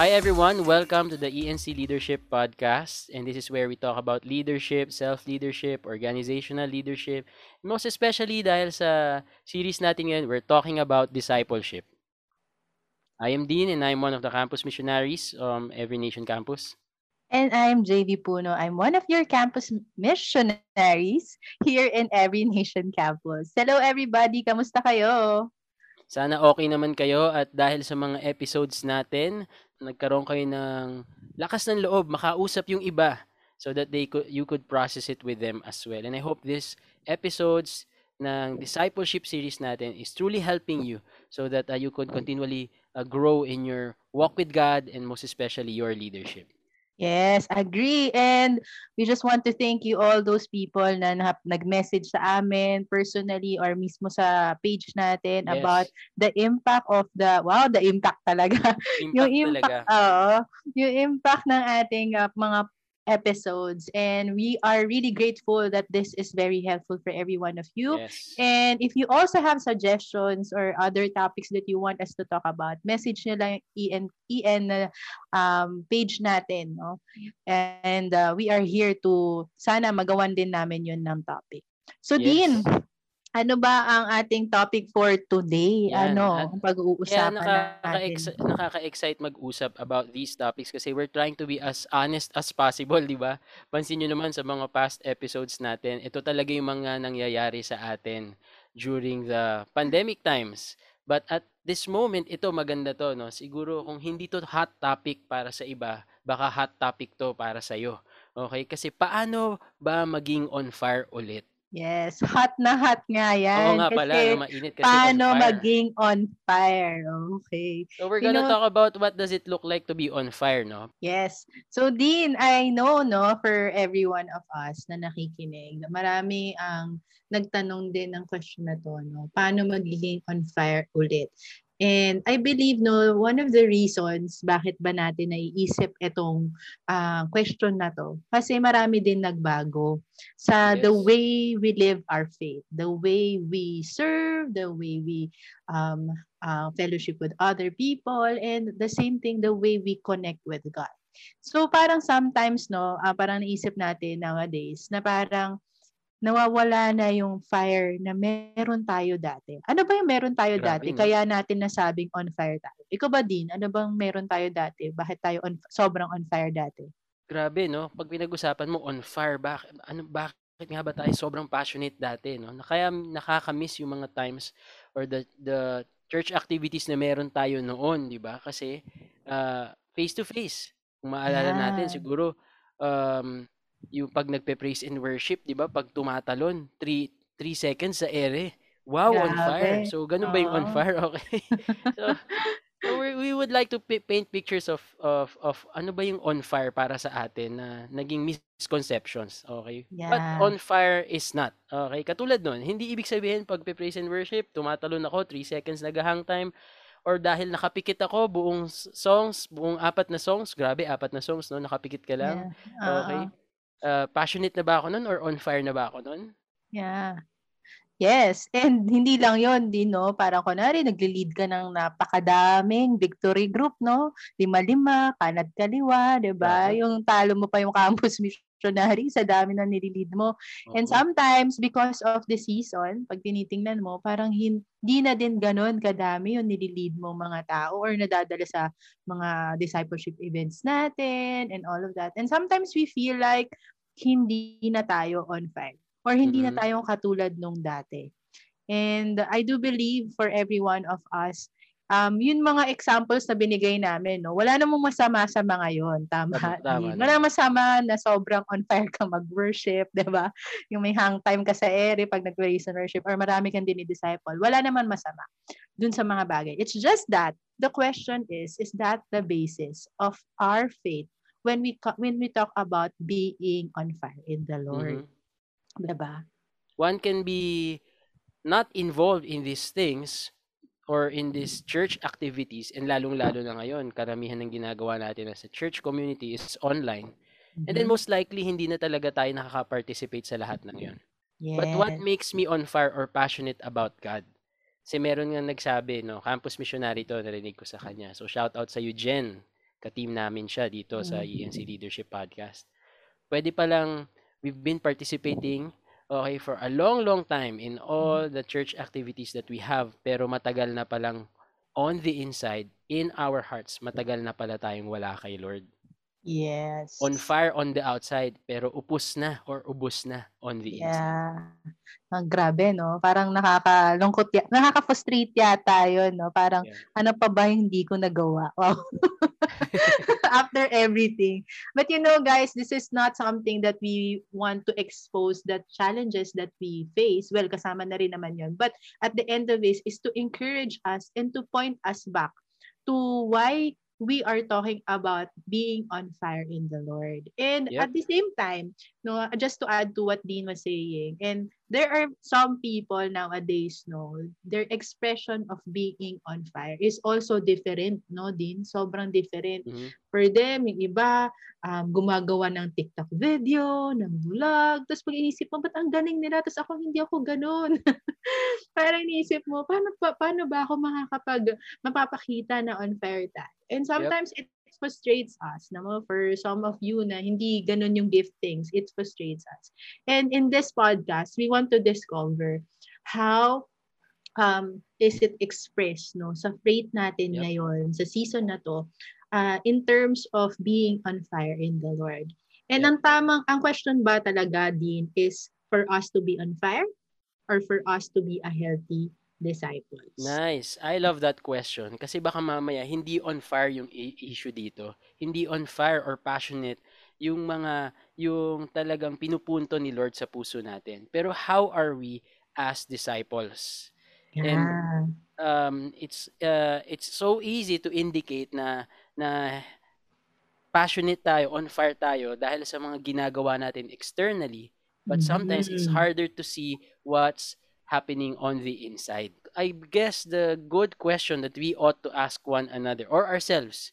Hi everyone, welcome to the ENC Leadership Podcast. And this is where we talk about leadership, self-leadership, organizational leadership. Most especially dahil sa series natin ngayon, we're talking about discipleship. I am Dean and I'm one of the campus missionaries um Every Nation Campus. And I'm JV Puno. I'm one of your campus missionaries here in Every Nation Campus. Hello everybody, kamusta kayo? Sana okay naman kayo at dahil sa mga episodes natin, nagkaroon kayo ng lakas ng loob makausap yung iba so that they could you could process it with them as well. And I hope this episodes ng discipleship series natin is truly helping you so that uh, you could continually uh, grow in your walk with God and most especially your leadership. Yes, agree. And we just want to thank you all those people na nag-message sa amin personally or mismo sa page natin yes. about the impact of the wow, the impact talaga. Impact yung impact, oo, yung impact ng ating uh, mga episodes and we are really grateful that this is very helpful for every one of you yes. and if you also have suggestions or other topics that you want us to talk about message nyo lang en en um, page natin no and uh, we are here to sana magawan din namin yun ng topic so yes. Dean ano ba ang ating topic for today? Yan. Ano, ang pag-uusapan yeah, nakaka- natin? Nakaka-excite mag-usap about these topics kasi we're trying to be as honest as possible, di ba? Pansin nyo naman sa mga past episodes natin, ito talaga yung mga nangyayari sa atin during the pandemic times. But at this moment, ito maganda to, no? Siguro kung hindi to hot topic para sa iba, baka hot topic to para sa iyo. Okay? Kasi paano ba maging on fire ulit? Yes, hot na hot nga yan. Oo nga pala, kasi no, mainit kasi paano on fire. maging on fire. Okay. So we're gonna you know, talk about what does it look like to be on fire, no? Yes. So Dean, I know, no, for every one of us na nakikinig, marami ang nagtanong din ng question na to, no? Paano magiging on fire ulit? And I believe no one of the reasons bakit ba natin naiisip itong uh, question na to kasi marami din nagbago sa yes. the way we live our faith, the way we serve, the way we um, uh, fellowship with other people and the same thing the way we connect with God. So parang sometimes no, uh, parang naisip natin nowadays na parang nawawala na yung fire na meron tayo dati. Ano ba yung meron tayo Grabe, dati? No? Kaya natin nasabing on fire tayo. Ikaw ba din? Ano bang meron tayo dati? Bakit tayo on, sobrang on fire dati? Grabe, no? Pag pinag-usapan mo on fire, bakit, ano, bakit nga ba tayo sobrang passionate dati, no? Kaya nakaka-miss yung mga times or the, the church activities na meron tayo noon, di ba? Kasi uh, face-to-face. Kung maalala yeah. natin, siguro um, yung pag nagpe-praise and worship, 'di ba? Pag tumatalon, 3 3 seconds sa ere. Wow, Grabe. on fire. So ganun ba yung on fire? Okay. so, so we, we would like to paint pictures of of of ano ba yung on fire para sa atin na naging misconceptions, okay? Yeah. But on fire is not. Okay? Katulad nun, hindi ibig sabihin pag praise and worship, tumatalon ako 3 seconds nagahang time or dahil nakapikit ako buong songs, buong apat na songs, grabe apat na songs no, nakapikit ka lang. Yeah. Uh-huh. Okay? Uh, passionate na ba ako nun or on fire na ba ako nun? Yeah. Yes, and hindi lang yon din, no? Parang kunwari, nagli-lead ka ng napakadaming victory group, no? Lima-lima, kanat kaliwa, di ba? Uh-huh. Yung talo mo pa yung campus missionary sa dami na nililid mo. And sometimes, because of the season, pag tinitingnan mo, parang hindi na din ganun kadami yung nililid mo mga tao or nadadala sa mga discipleship events natin and all of that. And sometimes we feel like hindi na tayo on fire or hindi mm-hmm. na tayo katulad nung dati. And I do believe for every one of us, um, yun mga examples na binigay namin, no? wala namang masama sa mga yon Tama. tama wala namang masama na sobrang on fire ka mag-worship, di ba? Yung may hang time ka sa ere pag worship or marami kang dinidisciple. Wala naman masama dun sa mga bagay. It's just that the question is, is that the basis of our faith when we when we talk about being on fire in the Lord? Mm-hmm. Diba? One can be not involved in these things or in these church activities and lalong-lalo na ngayon, karamihan ng ginagawa natin as a church community is online. Mm-hmm. And then mm-hmm. most likely, hindi na talaga tayo nakaka-participate sa lahat ng yon. Yes. But what makes me on fire or passionate about God? Kasi meron nga nagsabi, no, campus missionary to, narinig ko sa kanya. So shout out sa you, Jen. ka-team namin siya dito sa Mm. ENC Leadership Podcast. Pwede pa lang, we've been participating okay, for a long, long time in all the church activities that we have, pero matagal na palang on the inside, in our hearts, matagal na pala tayong wala kay Lord. Yes. On fire on the outside, pero upos na or ubos na on the inside. Yeah. Ang grabe, no? Parang nakakalungkot, ya- nakaka-frustrate yata yun, no? Parang, Yeah. ano pa ba yung hindi ko nagawa? Wow. After everything. But you know, guys, this is not something that we want to expose the challenges that we face. Well, kasama na rin naman yun. But at the end of this is to encourage us and to point us back to why we are talking about being on fire in the Lord. And Yep. at the same time, no, just to add to what Dean was saying, and there are some people nowadays, no, their expression of being on fire is also different, no, Dean? Sobrang different. Mhm. For them, yung iba, um, gumagawa ng TikTok video, ng vlog, tapos pag inisip mo, ba't ang galing nila, tapos ako hindi ako ganun. Parang inisip mo, paano, pa, paano ba ako makakapag, mapapakita na on fire tayo? And sometimes it frustrates us, no? for some of you na hindi ganun yung giftings, it frustrates us. And in this podcast, we want to discover how um, is it expressed no sa faith natin Yep. ngayon, sa season na to, uh, in terms of being on fire in the Lord. And Yep. ang tamang, ang question ba talaga din is for us to be on fire or for us to be a healthy disciples? Nice. I love that question. Kasi baka mamaya, hindi on fire yung issue dito. Hindi on fire or passionate yung mga, yung talagang pinupunto ni Lord sa puso natin. Pero how are we as disciples? Yeah. Um, it's, uh, it's so easy to indicate na, na passionate tayo, on fire tayo dahil sa mga ginagawa natin externally. But sometimes it's Mhm. harder to see what's happening on the inside. I guess the good question that we ought to ask one another or ourselves,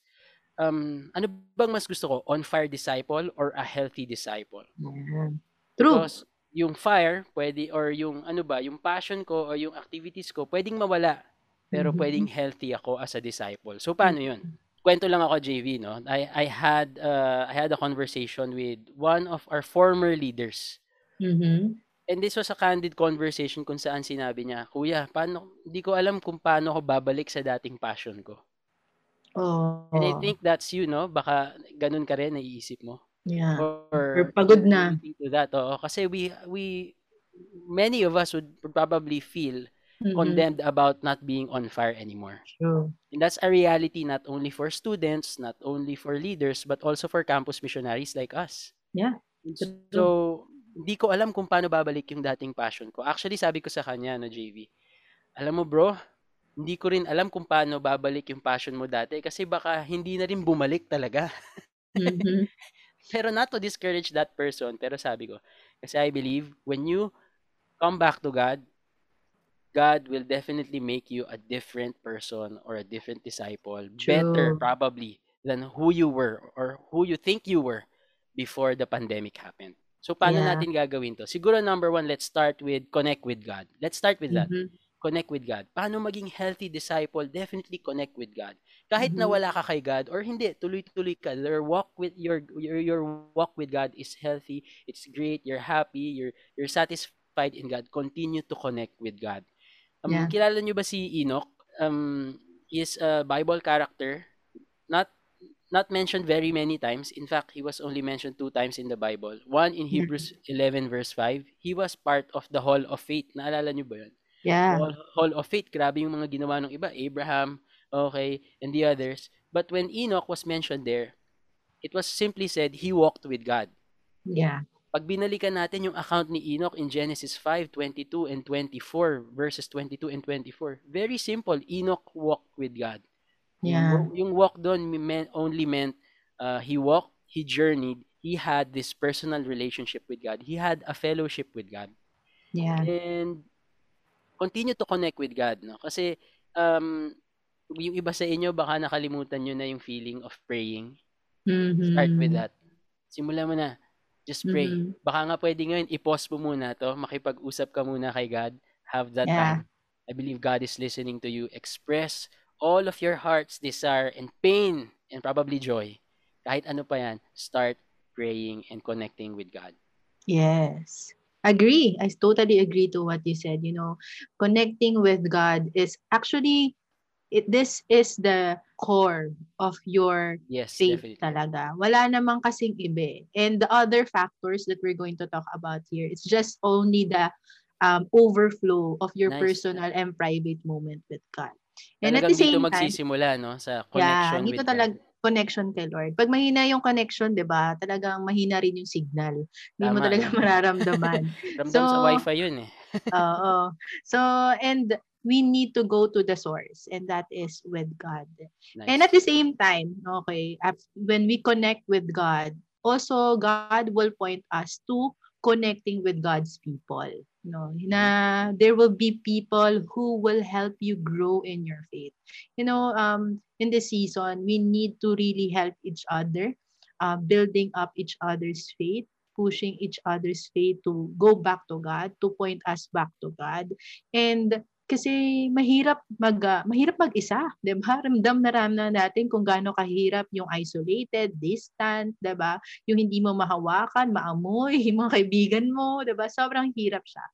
um, ano bang mas gusto ko? On fire disciple or a healthy disciple? Yeah. True. Because yung fire, pwede, or yung ano ba, yung passion ko or yung activities ko, pwedeng mawala. Pero Mhm. pwedeng healthy ako as a disciple. So paano yun? Kwento lang ako, JV, no? I, I had uh, I had a conversation with one of our former leaders. Mhm. And this was a candid conversation kung saan sinabi niya, Kuya, paano, hindi ko alam kung paano ako babalik sa dating passion ko. Oh. And I think that's you, no? Baka ganun ka rin, naiisip mo. yeah. Or, Or pagod na. To that, oo. Kasi we, we, many of us would probably feel Mhm. condemned about not being on fire anymore. True. And that's a reality not only for students, not only for leaders, but also for campus missionaries like us. Yeah. So, hindi ko alam kung paano babalik yung dating passion ko. Actually, sabi ko sa kanya, no, JV, alam mo bro, hindi ko rin alam kung paano babalik yung passion mo dati kasi baka hindi na rin bumalik talaga. Mhm. Pero not to discourage that person, pero sabi ko, kasi I believe when you come back to God, God will definitely make you a different person or a different disciple, better True. probably than who you were or who you think you were before the pandemic happened. So paano Yeah. natin gagawin to? Siguro number one, let's start with connect with God. Let's start with that. Mhm. Connect with God. Paano maging healthy disciple? Definitely connect with God. Kahit Mhm. na wala ka kay God or hindi, tuloy-tuloy ka. Your walk with your your your walk with God is healthy. It's great. You're happy. You're you're satisfied in God. Continue to connect with God. Um, Yeah. kilala niyo ba si Enoch? Um, he is a Bible character. Not mentioned very many times. In fact, he was only mentioned two times in the Bible. One in Yeah. Hebrews 11 verse 5. He was part of the Hall of Faith. Naalala niyo ba 'yun? Yeah. Hall, Hall of Faith. Grabe yung mga ginawa ng iba. Abraham, okay, and the others. But when Enoch was mentioned there, it was simply said he walked with God. Yeah. Pag binalikan natin yung account ni Enoch in Genesis 5, 22 and 24, verses 22 and 24, very simple. Enoch walked with God. Yeah. Yung, yung walk doon meant, only meant uh, he walked, he journeyed, he had this personal relationship with God. He had a fellowship with God. Yeah. And continue to connect with God, no? Kasi um yung iba sa inyo baka nakalimutan nyo na yung feeling of praying. Start with Mhm. that. Simulan mo na. Just pray. Mhm. Baka nga pwede ngayon i-pause mo muna to, makipag-usap ka muna kay God. Have that Yeah. time. I believe God is listening to you. Express all of your heart's desire and pain and probably joy. Kahit ano pa yan, start praying and connecting with God. Yes. Agree. I totally agree to what you said. You know, connecting with God is actually it this is the core of your Yes, faith definitely. talaga. Wala namang kasing iba. eh. And the other factors that we're going to talk about here, it's just only the um, overflow of your Nice. personal and private moment with God. And at the same dito time, magsisimula, no? Sa yeah, connection dito with talaga God. connection kay Lord. Pag mahina yung connection, 'di ba? Talagang mahina rin yung signal. Hindi mo talaga mararamdaman. Ramdam So, sa wifi yun eh. Oo. So, and we need to go to the source and that is with God. And at Nice. the same time, okay, when we connect with God, also God will point us to connecting with God's people. No, na there will be people who will help you grow in your faith. You know, um, in this season, we need to really help each other, uh, building up each other's faith, pushing each other's faith to go back to God, to point us back to God. And kasi mahirap mag ah, mahirap mag-isa, 'di ba? Ramdam na ramdam natin kung gaano kahirap yung isolated, distant, 'di ba? Yung hindi mo mahawakan, maamoy, yung mga kaibigan mo, 'di ba? Sobrang hirap siya.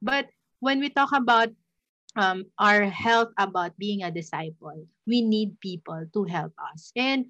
But when we talk about um, our health about being a disciple, we need people to help us. And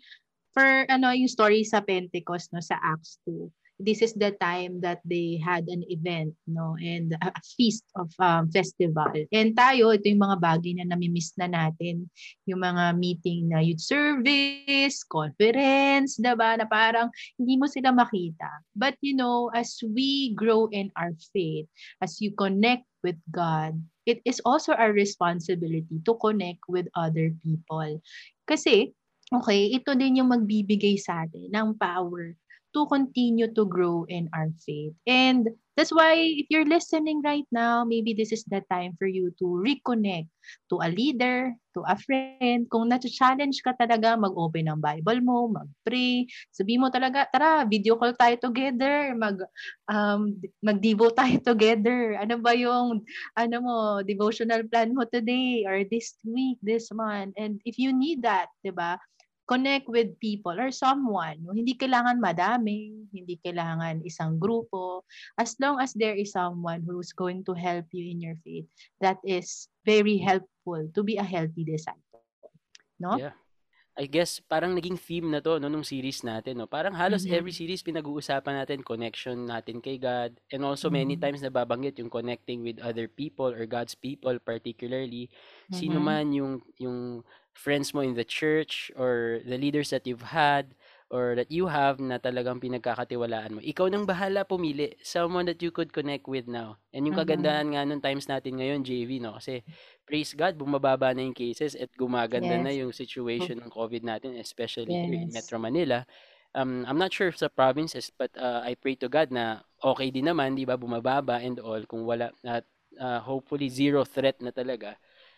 for ano yung story sa Pentecost no sa Acts 2 this is the time that they had an event no? And a, feast of um, festival. And tayo ito yung mga bagay na namimiss na natin. Yung mga meeting na youth service conference diba na parang hindi mo sila makita. But you know as we grow in our faith as you connect with God it is also our responsibility to connect with other people. Kasi Okay, ito din yung magbibigay sa atin ng power to continue to grow in our faith. And that's why if you're listening right now, maybe this is the time for you to reconnect to a leader, to a friend. Kung na-challenge ka talaga, mag-open ng Bible mo, mag-pray. Sabi mo talaga, tara, video call tayo together, mag um, mag-devo tayo together. Ano ba yung ano mo, devotional plan mo today or this week, this month. And if you need that, 'di ba? Connect with people or someone. No? Hindi kailangan madami, hindi kailangan isang grupo. As long as there is someone who's going to help you in your faith, that is very helpful to be a healthy disciple. No? Yeah. I guess parang naging theme na to no nung series natin no. Parang halos Mhm. every series pinag-uusapan natin connection natin kay God and also many Mhm. times nababanggit yung connecting with other people or God's people particularly sino Mhm. man yung yung friends mo in the church or the leaders that you've had or that you have na talagang pinagkakatiwalaan mo. Ikaw nang bahala pumili someone that you could connect with now. And yung Mhm. kagandahan nga nung times natin ngayon, JV, no? Kasi praise God, bumababa na yung cases at gumaganda na Yes. yung situation ng COVID natin, especially here in Yes. Metro Manila. Um, I'm not sure sa provinces, but uh, I pray to God na okay din naman, di ba, bumababa and all, kung wala, at uh, hopefully zero threat na talaga.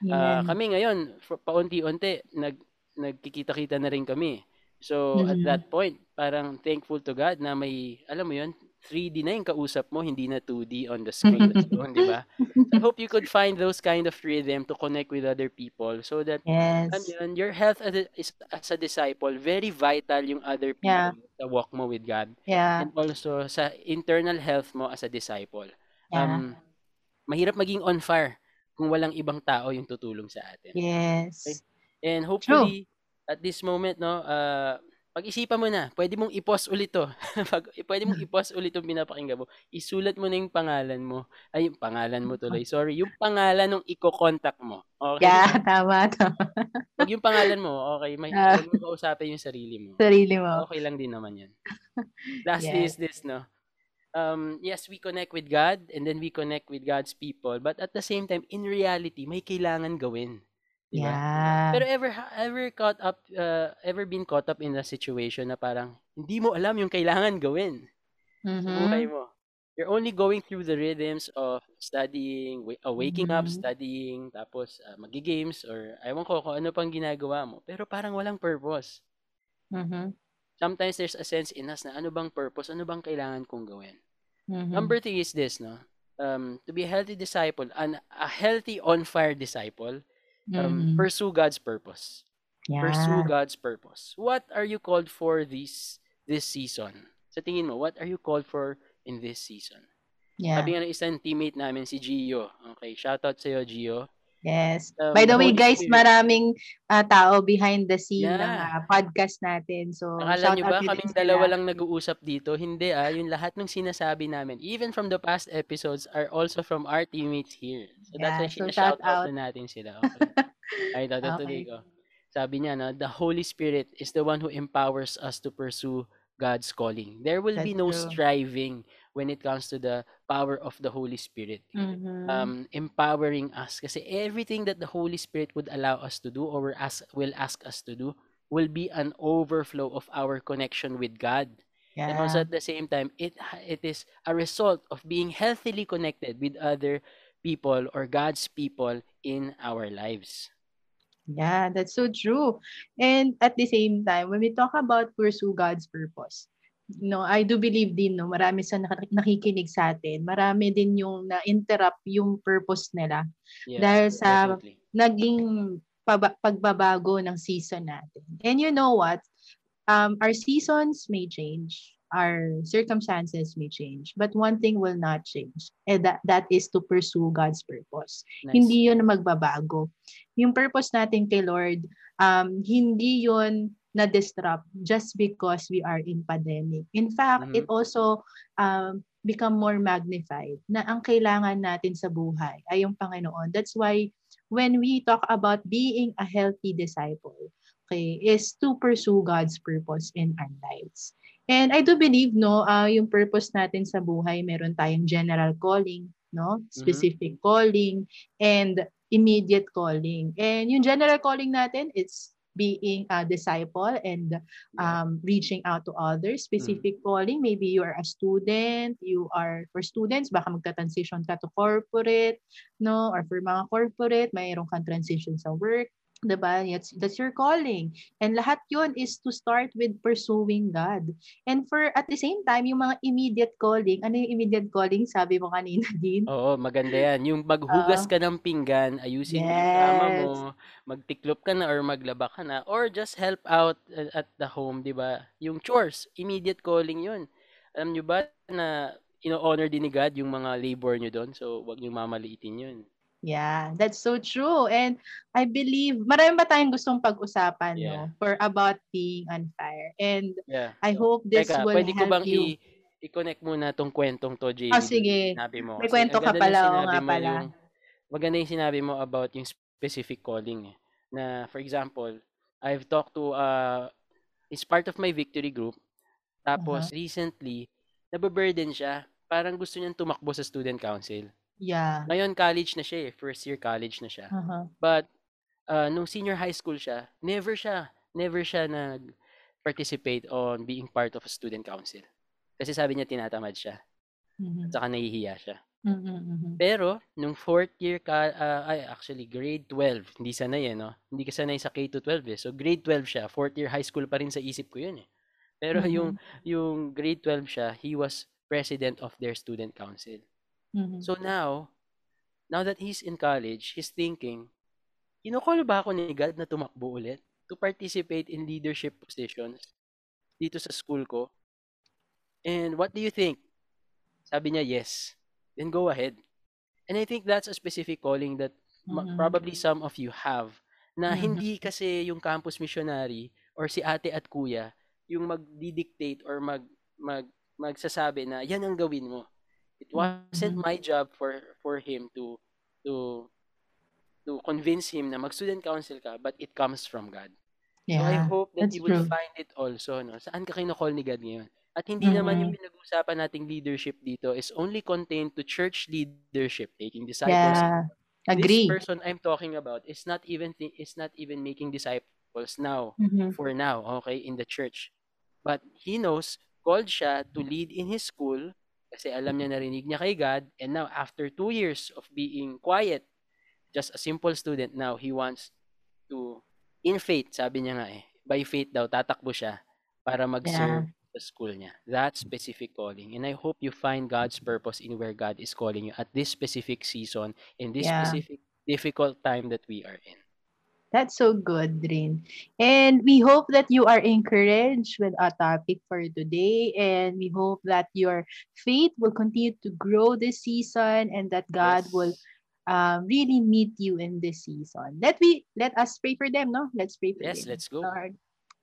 Ah, Amen. kami ngayon, paunti-unti, nag, nagkikita-kita na rin kami. So, at Mhm. that point, parang thankful to God na may, alam mo yun, 3D na yung kausap mo, hindi na 2D on the screen. Doon, di ba? I hope you could find those kind of rhythm to connect with other people so that yes. yun, your health as a, as a disciple, very vital yung other Yeah. people sa walk mo with God. Yeah. And also sa internal health mo as a disciple. Yeah. Um, mahirap maging on fire kung walang ibang tao yung tutulong sa atin. Yes. And hopefully, at this moment, no, uh, pag-isipan mo na, pwede mong i-pause ulit to. Pag, pwede mong i-pause ulit yung pinapakinggan mo. Isulat mo na yung pangalan mo. Ay, yung pangalan mo tuloy. Sorry, yung pangalan ng i-contact mo. Okay? Yeah, tama, tama. Pag yung pangalan mo, okay, may Ah. huwag mo kausapin yung sarili mo. Sarili mo. Okay lang din naman yan. Lastly Yes. is this, no? Um, yes, we connect with God and then we connect with God's people. But at the same time, in reality, may kailangan gawin. Di ba? Yeah. Pero ever ever caught up uh, ever been caught up in a situation na parang hindi mo alam yung kailangan gawin sa buhay mo. You're only going through the rhythms of studying, uh, waking up, Mhm. studying, tapos uh, magi-games or ewan ko kung ano pang ginagawa mo. Pero parang walang purpose. Mhm. Sometimes there's a sense in us na ano bang purpose, ano bang kailangan kong gawin. Mhm. Number three is this, no? Um, to be a healthy disciple, an, a healthy on-fire disciple, um, Mhm. pursue God's purpose. Pursue Yeah. God's purpose. What are you called for this this season? Sa tingin mo, what are you called for in this season? Yeah. Sabi nga ng isang teammate namin, si Gio. Okay, shoutout sa'yo, Gio. Yes. Um, By the way, guys, Spirit. maraming ah, tao behind the scene ng Yeah. ah, podcast natin. So, Akala shout nyo out ba kaming sila. dalawa lang nag-uusap dito? Hindi ah, yung lahat ng sinasabi namin, even from the past episodes, are also from our teammates here. So that's why Yeah, so shout shout out out. na natin sila. Okay. Ay, tutuloy Okay. ko. Sabi niya, no, the Holy Spirit is the one who empowers us to pursue God's calling. There will be That's no true. striving when it comes to the power of the Holy Spirit. Mhm. Um, empowering us. Kasi everything that the Holy Spirit would allow us to do or ask, will ask us to do will be an overflow of our connection with God. And also at the same time, it it is a result of being healthily connected with other people or God's people in our lives. Yeah, that's so true. And at the same time, when we talk about pursue God's purpose, no, I do believe din, no, marami sa nak- nakikinig sa atin, marami din yung na-interrupt yung purpose nila Yeah, dahil sa definitely. naging pagbabago ng season natin. And you know what? Um, our seasons may change, our circumstances may change, but one thing will not change, and that, that is to pursue God's purpose. Nice. Hindi yun magbabago. Yung purpose natin kay Lord, um, hindi yun na-disrupt just because we are in pandemic. In fact, Mhm. it also um, become more magnified na ang kailangan natin sa buhay ay yung Panginoon. That's why when we talk about being a healthy disciple, okay, is to pursue God's purpose in our lives. And I do believe, no, uh, yung purpose natin sa buhay, meron tayong general calling, no? Specific calling and immediate calling. And yung general calling natin, it's being a disciple and um, reaching out to others. Specific calling, maybe you are a student, you are, for students, baka magta-transition ka to corporate, no? Or for mga corporate, mayroon kang transition sa work. Diba? That's, that's your calling. And lahat yun is to start with pursuing God. And for, at the same time, yung mga immediate calling, ano yung immediate calling? Sabi mo kanina din. Oo, maganda yan. Yung maghugas ka ng pinggan, ayusin mo yung kama mo, Yes. magtiklop ka na or maglaba ka na, or just help out uh, at the home, di ba? Yung chores, immediate calling yun. Alam nyo ba na ino-honor din ni God yung mga labor nyo doon? So, wag nyo mamaliitin yun. Yeah, that's so true. And I believe, marami ba tayong gustong pag-usapan, Yeah. no? For about being on fire. And Yeah. I So, hope this teka, will pwede ko help bang you. i- i-connect muna tong kwentong to, dun sa sige. Sinabi mo. May kwento ka pala, sinabi nga pala. yung, maganda yung sinabi mo about yung specific calling. Eh. Na, for example, I've talked to, uh, it's part of my victory group. Tapos, recently, nababurden siya. Parang gusto niyang tumakbo sa student council. Yeah. Ngayon, college na siya eh. First year college na siya. Uh-huh. But, uh, nung senior high school siya, never siya, never siya nag-participate on being part of a student council. Kasi sabi niya tinatamad siya. Mhm. At saka nahihiya siya. Mhm, mhm. Pero, nung fourth year ka, ah, ay actually grade 12, hindi sanay eh, no? Hindi ka sanay sa K to 12 eh. So grade 12 siya, fourth year high school pa rin sa isip ko yun eh. Pero Mhm. yung yung grade 12 siya, he was president of their student council. Mhm. So now, now that he's in college, he's thinking, kinukol ba ako ni God na tumakbo ulit to participate in leadership positions dito sa school ko? And what do you think? Sabi niya, yes. Then go ahead. And I think that's a specific calling that Mhm. probably some of you have na Mhm. hindi kasi yung campus missionary or si ate at kuya yung magdi-dictate or mag, mag magsasabi na yan ang gawin mo. It wasn't my job for for him to to to convince him na mag-student council ka, but it comes from God. So I Yeah. hope that you will true. find it also, no? Saan ka kinocall ni God ngayon? At hindi naman yung pinag-uusapan nating leadership dito is only contained to church leadership, taking disciples. Yeah. This Agree. person I'm talking about is not even thi- is not even making disciples now Mhm. for now, okay, in the church. But he knows called siya to lead in his school kasi alam niya narinig niya kay God and now after two years of being quiet, just a simple student now, he wants to in faith, sabi niya nga eh, by faith daw tatakbo siya para mag-serve sa school niya. That specific calling. And I hope you find God's purpose in where God is calling you at this specific season, in this Yeah. specific difficult time that we are in. That's so good, Rin. And we hope that you are encouraged with our topic for today. And we hope that your faith will continue to grow this season and that God yes. will um, really meet you in this season. Let we let us pray for them, no? Let's pray for yes, them. Yes, let's go. Lord.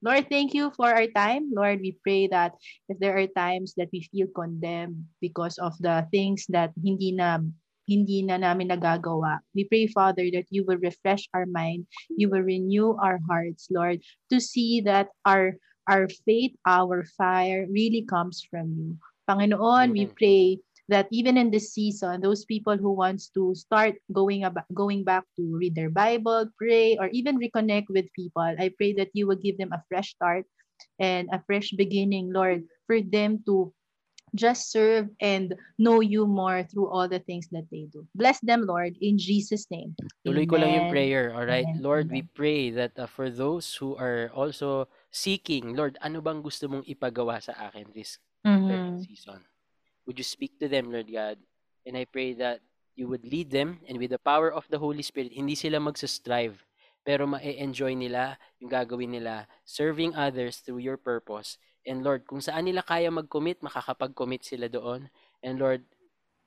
Lord, thank you for our time. Lord, we pray that if there are times that we feel condemned because of the things that hindi na hindi na namin nagagawa. We pray, Father, that you will refresh our mind, you will renew our hearts, Lord, to see that our our faith, our fire really comes from you. Panginoon, Amen. we pray that even in this season, those people who wants to start going about going back to read their Bible, pray, or even reconnect with people, I pray that you will give them a fresh start and a fresh beginning, Lord, for them to just serve and know you more through all the things that they do. Bless them, Lord, in Jesus' name. Tuloy ko lang yung prayer, all right? Amen. Lord, we pray that uh, for those who are also seeking, Lord, ano bang gusto mong ipagawa sa akin this mm-hmm. season? Would you speak to them, Lord God? And I pray that you would lead them and with the power of the Holy Spirit, hindi sila magsa-strive pero ma-enjoy nila yung gagawin nila serving others through your purpose And Lord, kung saan nila kaya mag-commit, makakapag-commit sila doon. And Lord,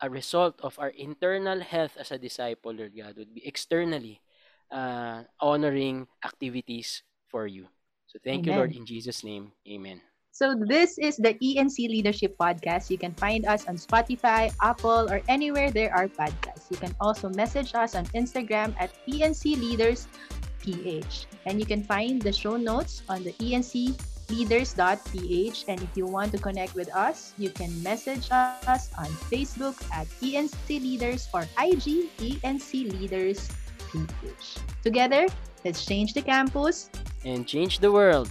a result of our internal health as a disciple, Lord God, would be externally uh, honoring activities for you. So thank Amen. you, Lord, in Jesus' name. Amen. So this is the ENC Leadership Podcast. You can find us on Spotify, Apple, or anywhere there are podcasts. You can also message us on Instagram at ENC Leaders PH. And you can find the show notes on the ENC leaders.ph. And if you want to connect with us, you can message us on Facebook at ENC Leaders or IG ENC Leaders PH. Together, let's change the campus and change the world.